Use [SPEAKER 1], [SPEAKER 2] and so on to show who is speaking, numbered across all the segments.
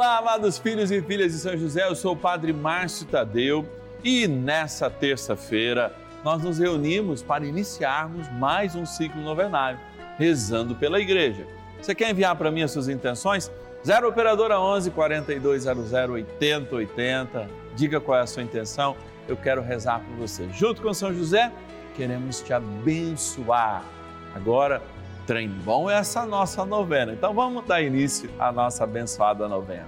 [SPEAKER 1] Olá, amados filhos e filhas de São José, eu sou o Padre Márcio Tadeu e nessa terça-feira nós nos reunimos para iniciarmos mais um ciclo novenário, rezando pela igreja. Você quer enviar para mim as suas intenções? 0 Operadora 11 4200 8080. Diga qual é a sua intenção, eu quero rezar por você. Junto com São José, queremos te abençoar. Agora, trem bom é essa nossa novena. Então vamos dar início à nossa abençoada novena.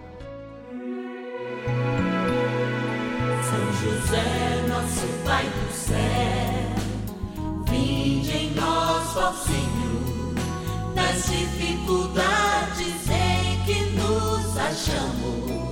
[SPEAKER 2] São José, nosso Pai do céu, vinde em nós, ó Senhor, nas dificuldades em que nos achamos.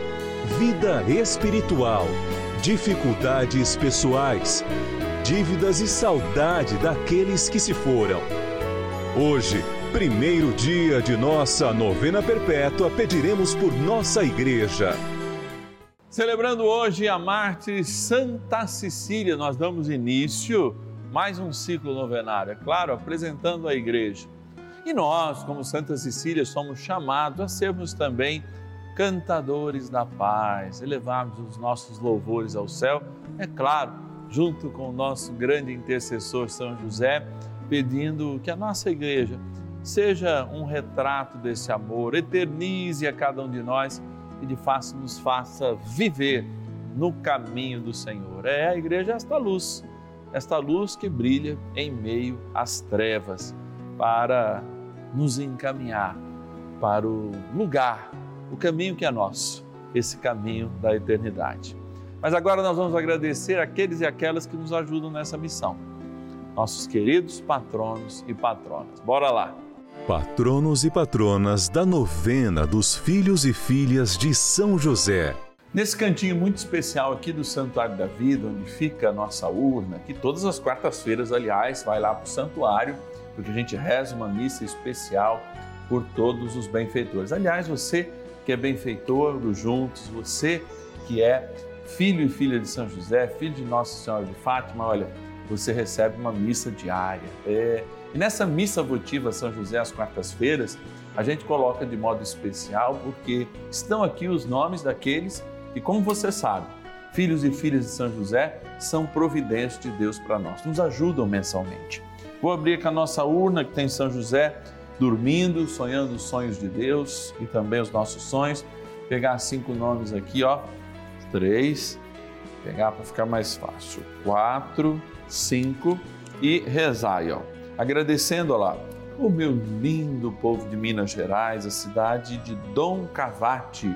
[SPEAKER 3] vida espiritual, dificuldades pessoais dívidas e saudade daqueles que se foram. Hoje, primeiro dia de nossa novena perpétua, pediremos por nossa igreja.
[SPEAKER 1] Celebrando hoje a Marte Santa Cecília, nós damos início mais um ciclo novenário, é claro, apresentando a igreja. E nós, como Santa Cecília, somos chamados a sermos também cantadores da paz, elevarmos os nossos louvores ao céu, é claro junto com o nosso grande intercessor São José, pedindo que a nossa igreja seja um retrato desse amor, eternize a cada um de nós e de fato nos faça viver no caminho do Senhor. É a igreja esta luz, esta luz que brilha em meio às trevas para nos encaminhar para o lugar, o caminho que é nosso, esse caminho da eternidade. Mas agora nós vamos agradecer aqueles e aquelas que nos ajudam nessa missão. Nossos queridos patronos e patronas. Bora lá!
[SPEAKER 3] Patronos e patronas da novena dos filhos e filhas de São José.
[SPEAKER 1] Nesse cantinho muito especial aqui do Santuário da Vida, onde fica a nossa urna, que todas as quartas-feiras, aliás, vai lá para o santuário, porque a gente reza uma missa especial por todos os benfeitores. Aliás, você que é benfeitor do Juntos, você que é filho e filha de São José, filho de Nossa Senhora de Fátima, olha, você recebe uma missa diária. É... E nessa missa votiva São José às quartas-feiras, a gente coloca de modo especial porque estão aqui os nomes daqueles que, como você sabe, filhos e filhas de São José são providências de Deus para nós, nos ajudam mensalmente. Vou abrir aqui a nossa urna que tem São José dormindo, sonhando os sonhos de Deus e também os nossos sonhos. Pegar cinco nomes aqui, ó. Três, pegar para ficar mais fácil, quatro, cinco e rezar, ó, agradecendo lá o meu lindo povo de Minas Gerais, a cidade de Dom Cavate,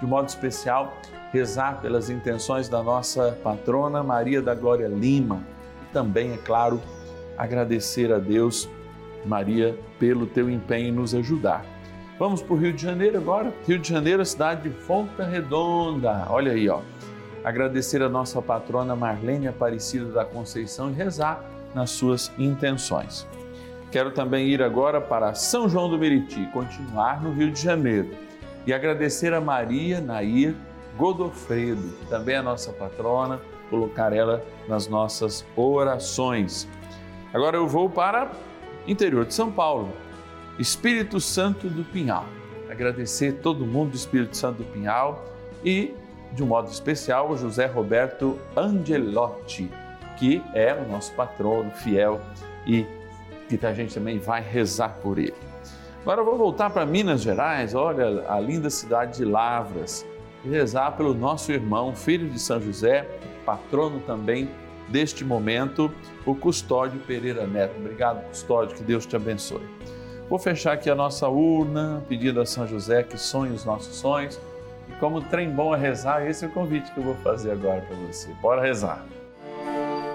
[SPEAKER 1] de modo especial, rezar pelas intenções da nossa patrona Maria da Glória Lima. E também, é claro, agradecer a Deus, Maria, pelo teu empenho em nos ajudar Vamos para o Rio de Janeiro agora. Rio de Janeiro, a cidade de Volta Redonda. Olha aí, ó. Agradecer a nossa patrona Marlene Aparecida da Conceição e rezar nas suas intenções. Quero também ir agora para São João do Meriti, continuar no Rio de Janeiro. E agradecer a Maria Nair Godofredo, que também é a nossa patrona, colocar ela nas nossas orações. Agora eu vou para interior de São Paulo Espírito Santo do Pinhal. Agradecer todo mundo do Espírito Santo do Pinhal e, de um modo especial, o José Roberto Angelotti, que é o nosso patrono fiel e que a gente também vai rezar por ele. Agora eu vou voltar para Minas Gerais, olha a linda cidade de Lavras, e rezar pelo nosso irmão, filho de São José, patrono também deste momento, o Custódio Pereira Neto. Obrigado, Custódio, que Deus te abençoe. Vou fechar aqui a nossa urna, pedindo a São José que sonhe os nossos sonhos. E como trem bom é rezar, esse é o convite que eu vou fazer agora para você. Bora rezar.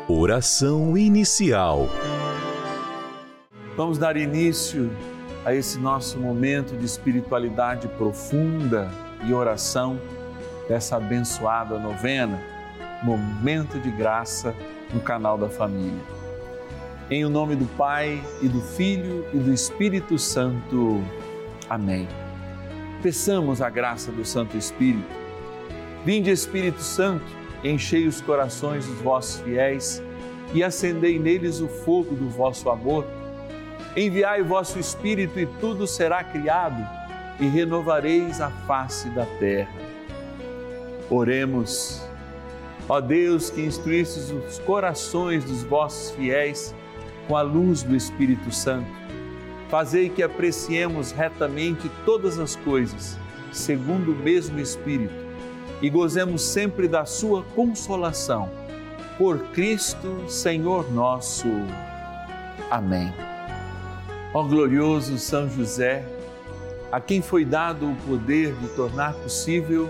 [SPEAKER 3] Oração inicial.
[SPEAKER 1] Vamos dar início a esse nosso momento de espiritualidade profunda e oração dessa abençoada novena, momento de graça no canal da família. Em o nome do Pai e do Filho e do Espírito Santo. Amém. Peçamos a graça do Santo Espírito. Vinde, Espírito Santo, enchei os corações dos vossos fiéis e acendei neles o fogo do vosso amor Enviai o vosso Espírito e tudo será criado, e renovareis a face da terra. Oremos. Ó Deus, que instruístes os corações dos vossos fiéis com a luz do Espírito Santo, fazei que apreciemos retamente todas as coisas, segundo o mesmo Espírito, e gozemos sempre da sua consolação. Por Cristo, Senhor nosso. Amém. Ó glorioso São José, a quem foi dado o poder de tornar possível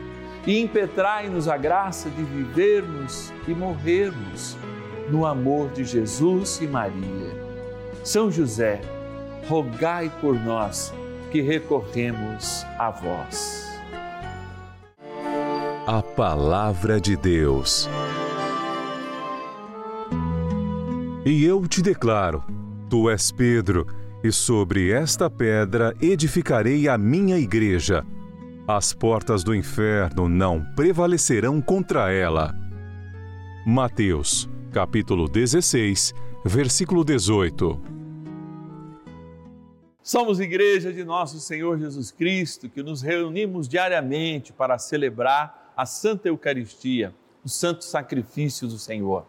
[SPEAKER 1] e impetrai-nos a graça de vivermos e morrermos no amor de Jesus e Maria. São José, rogai por nós que recorremos a vós.
[SPEAKER 3] A Palavra de Deus. E eu te declaro: Tu és Pedro e sobre esta pedra edificarei a minha igreja. As portas do inferno não prevalecerão contra ela. Mateus, capítulo 16, versículo 18.
[SPEAKER 1] Somos igreja de nosso Senhor Jesus Cristo, que nos reunimos diariamente para celebrar a Santa Eucaristia, o santo sacrifício do Senhor.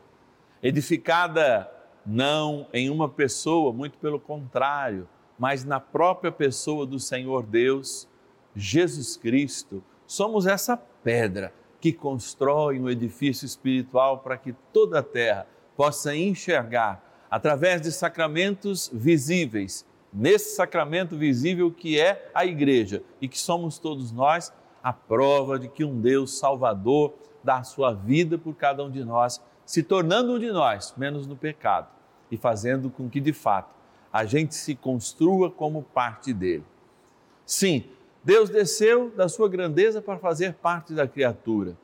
[SPEAKER 1] Edificada não em uma pessoa, muito pelo contrário, mas na própria pessoa do Senhor Deus, Jesus Cristo. Somos essa pedra que constrói um edifício espiritual para que toda a terra possa enxergar através de sacramentos visíveis, nesse sacramento visível que é a igreja e que somos todos nós, a prova de que um Deus Salvador dá a sua vida por cada um de nós se tornando um de nós menos no pecado e fazendo com que, de fato, a gente se construa como parte dele. Sim, Deus desceu da sua grandeza para fazer parte da criatura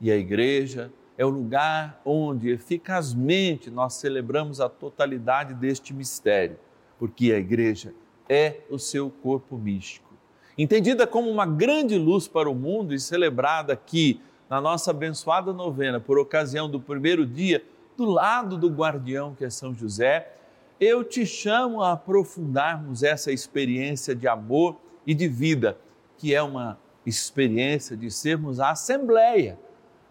[SPEAKER 1] e a igreja é o lugar onde eficazmente nós celebramos a totalidade deste mistério, porque a igreja é o seu corpo místico. Entendida como uma grande luz para o mundo e celebrada aqui na nossa abençoada novena, por ocasião do primeiro dia do lado do guardião que é São José, eu te chamo a aprofundarmos essa experiência de amor e de vida, que é uma experiência de sermos a assembleia,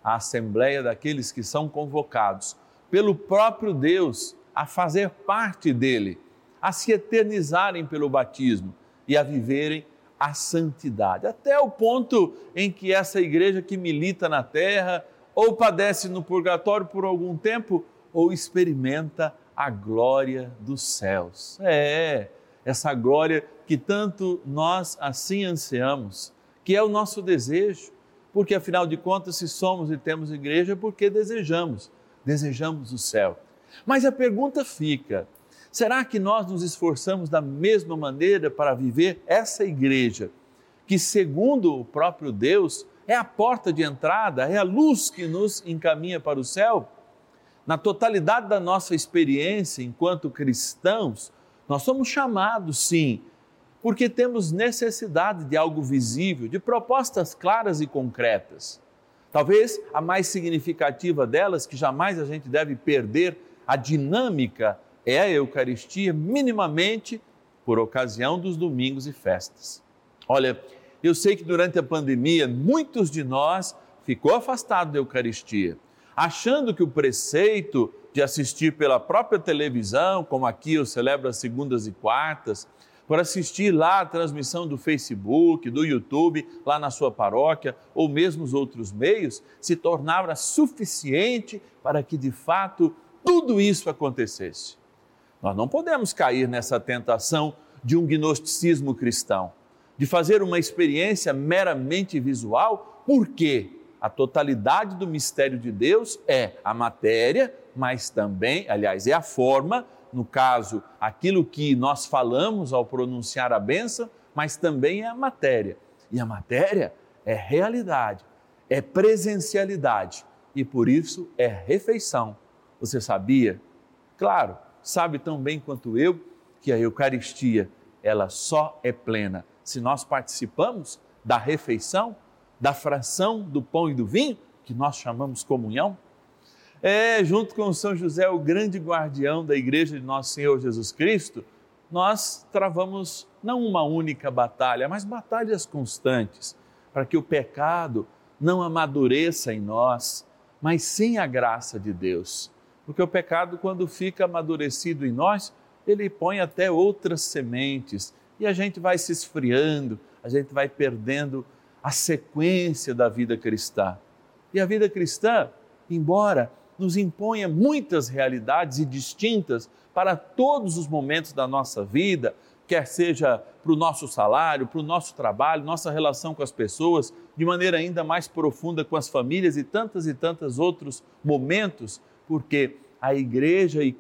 [SPEAKER 1] a assembleia daqueles que são convocados pelo próprio Deus a fazer parte dele, a se eternizarem pelo batismo e a viverem a santidade, até o ponto em que essa igreja que milita na terra ou padece no purgatório por algum tempo ou experimenta a glória dos céus. É, essa glória que tanto nós assim ansiamos, que é o nosso desejo, porque afinal de contas, se somos e temos igreja, é porque desejamos, desejamos o céu. Mas a pergunta fica: será que nós nos esforçamos da mesma maneira para viver essa igreja, que, segundo o próprio Deus, é a porta de entrada, é a luz que nos encaminha para o céu? Na totalidade da nossa experiência enquanto cristãos, nós somos chamados, sim, porque temos necessidade de algo visível, de propostas claras e concretas. Talvez a mais significativa delas, que jamais a gente deve perder a dinâmica, é a Eucaristia, minimamente por ocasião dos domingos e festas. Olha, eu sei que durante a pandemia muitos de nós ficou afastado da Eucaristia, achando que o preceito de assistir pela própria televisão, como aqui eu celebro as segundas e quartas, por assistir lá a transmissão do Facebook, do YouTube, lá na sua paróquia, ou mesmo os outros meios, se tornava suficiente para que de fato tudo isso acontecesse. Nós não podemos cair nessa tentação de um gnosticismo cristão, de fazer uma experiência meramente visual, porque a totalidade do mistério de Deus é a matéria, mas também, aliás, é a forma, no caso, aquilo que nós falamos ao pronunciar a benção, mas também é a matéria. E a matéria é realidade, é presencialidade e por isso é refeição. Você sabia? Claro, sabe tão bem quanto eu que a Eucaristia, ela só é plena se nós participamos da refeição da fração do pão e do vinho, que nós chamamos comunhão? É, junto com São José, o grande guardião da Igreja de Nosso Senhor Jesus Cristo, nós travamos não uma única batalha, mas batalhas constantes, para que o pecado não amadureça em nós, mas sem a graça de Deus. Porque o pecado, quando fica amadurecido em nós, ele põe até outras sementes e a gente vai se esfriando, a gente vai perdendo a sequência da vida cristã. E a vida cristã, embora nos imponha muitas realidades e distintas para todos os momentos da nossa vida, quer seja para o nosso salário, para o nosso trabalho, nossa relação com as pessoas, de maneira ainda mais profunda com as famílias e tantas e tantos outros momentos, porque a igreja e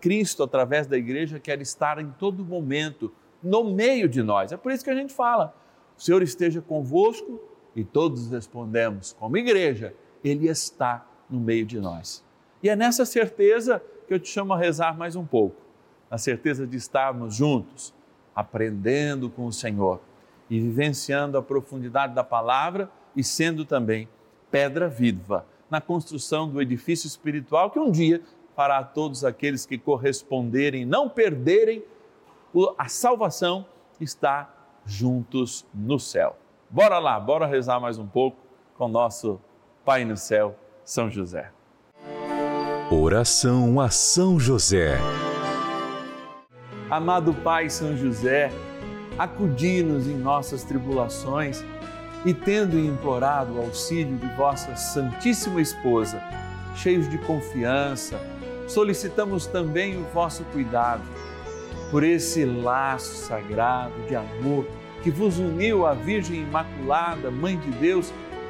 [SPEAKER 1] Cristo, através da igreja, quer estar em todo momento no meio de nós. É por isso que a gente fala o Senhor esteja convosco e todos respondemos, como igreja, Ele está no meio de nós. E é nessa certeza que eu te chamo a rezar mais um pouco, na certeza de estarmos juntos, aprendendo com o Senhor e vivenciando a profundidade da palavra e sendo também pedra viva na construção do edifício espiritual que um dia fará a todos aqueles que corresponderem, não perderem a salvação, está juntos no céu. Bora lá, bora rezar mais um pouco com nosso Pai no céu, São José.
[SPEAKER 3] Oração a São José.
[SPEAKER 1] Amado Pai São José, acudi-nos em nossas tribulações e, tendo implorado o auxílio de vossa Santíssima Esposa, cheios de confiança, solicitamos também o vosso cuidado por esse laço sagrado de amor que vos uniu à Virgem Imaculada, Mãe de Deus,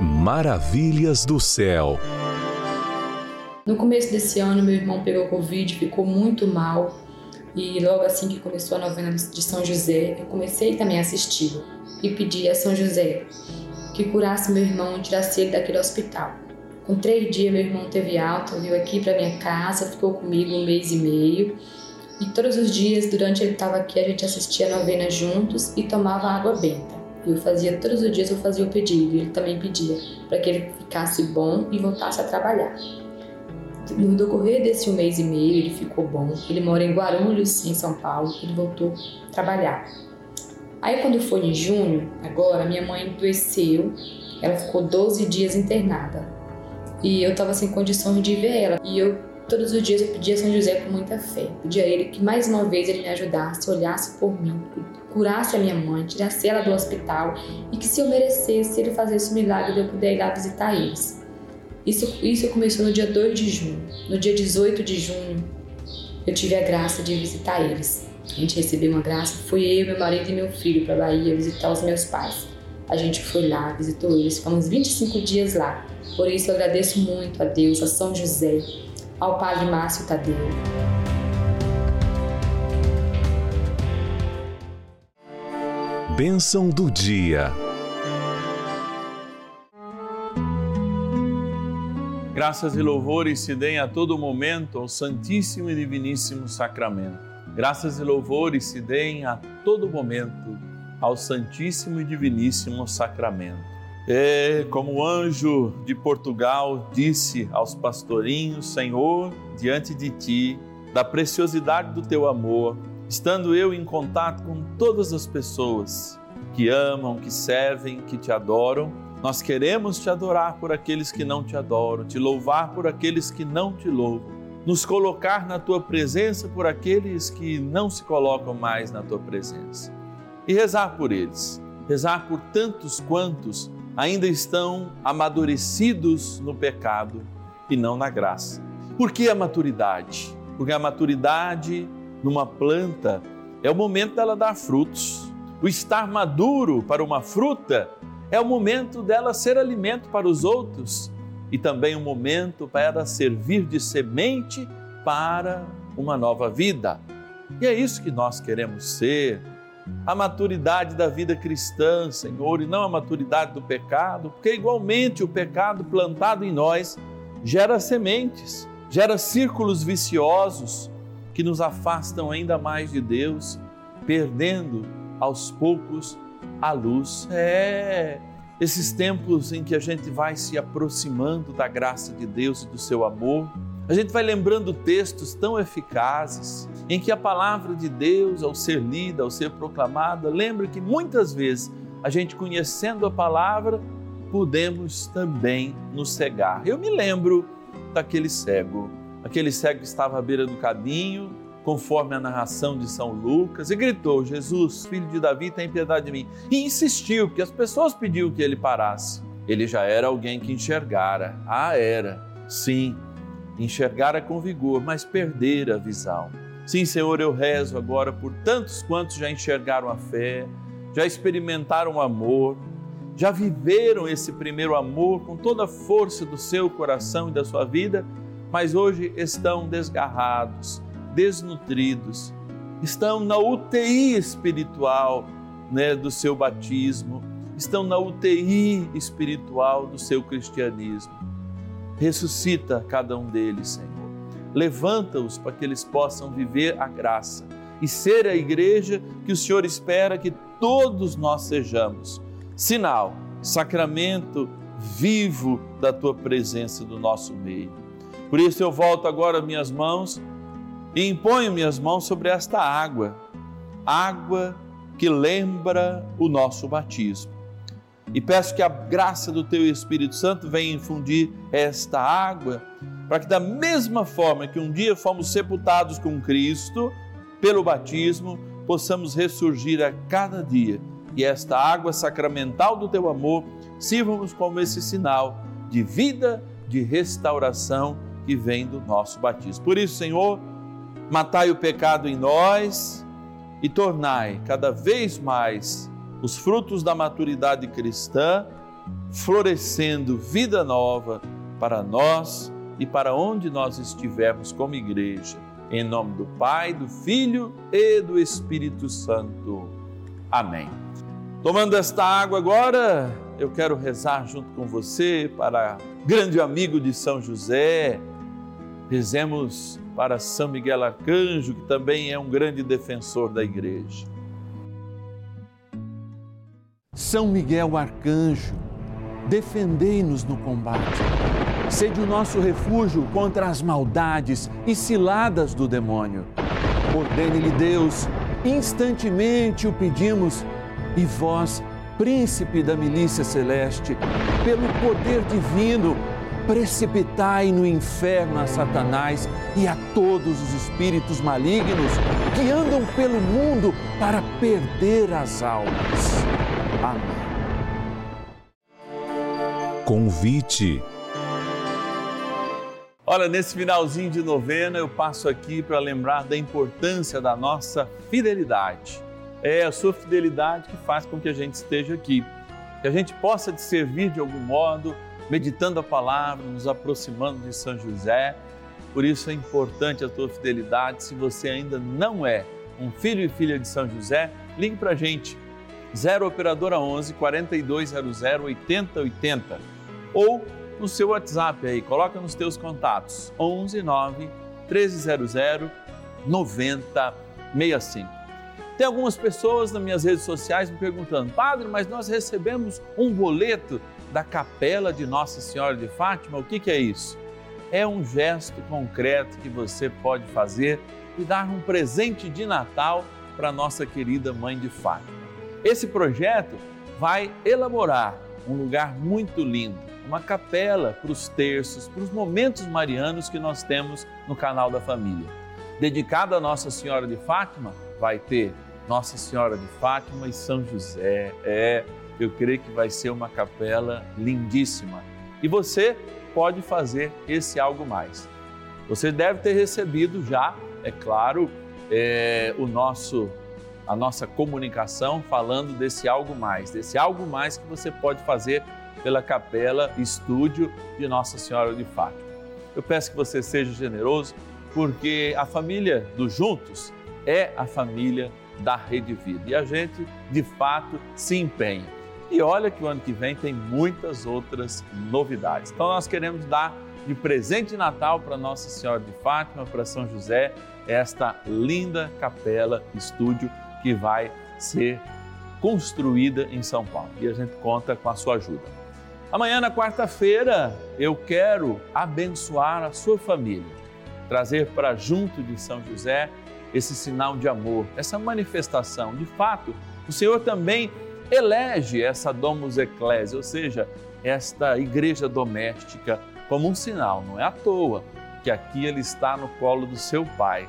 [SPEAKER 3] Maravilhas do céu.
[SPEAKER 4] No começo desse ano, meu irmão pegou Covid, ficou muito mal. E logo assim que começou a novena de São José, eu comecei também a assisti-lo e pedi a São José que curasse meu irmão e tirasse ele daquele hospital. Com três dias, meu irmão teve alta, veio aqui para minha casa, ficou comigo um mês e meio. E todos os dias, durante ele estava aqui, a gente assistia a novena juntos e tomava água benta. Eu fazia todos os dias, eu fazia o pedido, e ele também pedia para que ele ficasse bom e voltasse a trabalhar. No decorrer desse um mês e meio, ele ficou bom. Ele mora em Guarulhos, em São Paulo. Ele voltou a trabalhar. Aí, quando foi em junho, agora, minha mãe adoeceu. Ela ficou 12 dias internada. E eu estava sem condições de ver ela. E eu, todos os dias, eu pedia a São José com muita fé. Pedia a ele que mais uma vez ele me ajudasse, olhasse por mim, curasse a minha mãe, tirasse ela do hospital e que se eu merecesse, ele fizesse o milagre de eu poder ir lá visitar eles. Isso, isso começou no dia 2 de junho. No dia 18 de junho, eu tive a graça de visitar eles. A gente recebeu uma graça, fui eu, meu marido e meu filho para Bahia visitar os meus pais. A gente foi lá, visitou eles, ficamos 25 dias lá. Por isso eu agradeço muito a Deus, a São José, ao Padre Márcio Tadeu.
[SPEAKER 3] Bênção do dia.
[SPEAKER 1] Graças e louvores se deem a todo momento ao Santíssimo e Diviníssimo Sacramento. Graças e louvores se deem a todo momento ao Santíssimo e Diviníssimo Sacramento. É como o anjo de Portugal disse aos pastorinhos: Senhor, diante de ti, da preciosidade do teu amor, estando eu em contato com todas as pessoas que amam, que servem, que te adoram nós queremos te adorar por aqueles que não te adoram, te louvar por aqueles que não te louvam, nos colocar na tua presença por aqueles que não se colocam mais na tua presença. E rezar por eles, rezar por tantos quantos ainda estão amadurecidos no pecado e não na graça. Por que a maturidade? Porque a maturidade numa planta é o momento dela dar frutos. O estar maduro para uma fruta é o momento dela ser alimento para os outros e também um momento para ela servir de semente para uma nova vida. E é isso que nós queremos ser. A maturidade da vida cristã, Senhor, e não a maturidade do pecado, porque igualmente o pecado plantado em nós gera sementes, gera círculos viciosos que nos afastam ainda mais de Deus, perdendo aos poucos a luz. É esses tempos em que a gente vai se aproximando da graça de Deus e do seu amor. A gente vai lembrando textos tão eficazes em que a palavra de Deus, ao ser lida, ao ser proclamada, lembra que muitas vezes a gente conhecendo a palavra, podemos também nos cegar. Eu me lembro daquele cego, aquele cego estava à beira do caminho, conforme a narração de São Lucas, e gritou: Jesus, filho de Davi, tem piedade de mim. E insistiu, porque as pessoas pediam que ele parasse. Ele já era alguém que enxergara. Ah, era. Sim, enxergara com vigor, mas perdera a visão. Sim, Senhor, eu rezo agora por tantos quantos já enxergaram a fé, já experimentaram o amor, já viveram esse primeiro amor com toda a força do seu coração e da sua vida, mas hoje estão desgarrados, desnutridos, estão na UTI espiritual né, do seu batismo, estão na UTI espiritual do seu cristianismo. Ressuscita cada um deles, Senhor. Levanta-os para que eles possam viver a graça e ser a igreja que o Senhor espera que todos nós sejamos. Sinal, sacramento vivo da tua presença do nosso meio. Por isso eu volto agora minhas mãos e imponho minhas mãos sobre esta água, água que lembra o nosso batismo. E peço que a graça do Teu Espírito Santo venha infundir esta água, para que, da mesma forma que um dia fomos sepultados com Cristo, pelo batismo, possamos ressurgir a cada dia. E esta água sacramental do Teu amor sirva-nos como esse sinal de vida de restauração que vem do nosso batismo. Por isso, Senhor, matai o pecado em nós e tornai cada vez mais os frutos da maturidade cristã, florescendo vida nova para nós e para onde nós estivermos como igreja. Em nome do Pai, do Filho e do Espírito Santo. Amém. Tomando esta água agora, eu quero rezar junto com você para grande amigo de São José. Rezemos para São Miguel Arcanjo, que também é um grande defensor da igreja. São Miguel Arcanjo, defendei-nos no combate. Sede o nosso refúgio contra as maldades e ciladas do demônio. Ordene-lhe Deus, instantemente o pedimos, e vós, príncipe da milícia celeste, pelo poder divino, precipitai no inferno a Satanás e a todos os espíritos malignos que andam pelo mundo para perder as almas. Amém.
[SPEAKER 3] Convite.
[SPEAKER 1] Olha, nesse finalzinho de novena eu passo aqui para lembrar da importância da nossa fidelidade. É a sua fidelidade que faz com que a gente esteja aqui. Que a gente possa te servir de algum modo, meditando a palavra, nos aproximando de São José. Por isso é importante a tua fidelidade. Se você ainda não é um filho e filha de São José, ligue para a gente. 0 Operadora 11 4200 8080 ou no seu WhatsApp aí, coloca nos teus contatos 11 9 1300 9065. Tem algumas pessoas nas minhas redes sociais me perguntando: "Padre, mas nós recebemos um boleto da capela de Nossa Senhora de Fátima, o que, que é isso? É um gesto concreto que você pode fazer e dar um presente de Natal para nossa querida Mãe de Fátima. Esse projeto vai elaborar um lugar muito lindo, uma capela para os terços, para os momentos marianos que nós temos no canal da família. Dedicada a Nossa Senhora de Fátima, vai ter Nossa Senhora de Fátima e São José. É eu creio que vai ser uma capela lindíssima. E você pode fazer esse algo mais. Você deve ter recebido já, é claro, é, o nosso a nossa comunicação falando desse algo mais, desse algo mais que você pode fazer pela capela estúdio de Nossa Senhora de Fátima. Eu peço que você seja generoso, porque a família dos Juntos é a família da Rede Vida e a gente, de fato, se empenha. E olha que o ano que vem tem muitas outras novidades. Então nós queremos dar de presente de Natal para Nossa Senhora de Fátima, para São José, esta linda capela estúdio que vai ser construída em São Paulo. E a gente conta com a sua ajuda. Amanhã, na quarta-feira, eu quero abençoar a sua família, trazer para junto de São José esse sinal de amor, essa manifestação. De fato, o Senhor também elege essa Domus Ecclesia, ou seja, esta igreja doméstica, como um sinal, não é à toa que aqui ele está no colo do seu Pai,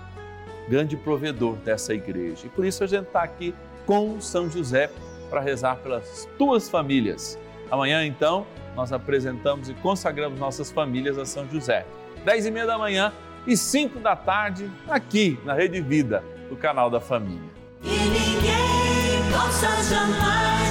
[SPEAKER 1] grande provedor dessa igreja. E por isso a gente está aqui com São José para rezar pelas tuas famílias. Amanhã, então, nós apresentamos e consagramos nossas famílias a São José. Dez e meia da manhã e cinco da tarde, aqui na Rede Vida, do canal da Família.
[SPEAKER 2] E ninguém possa jamais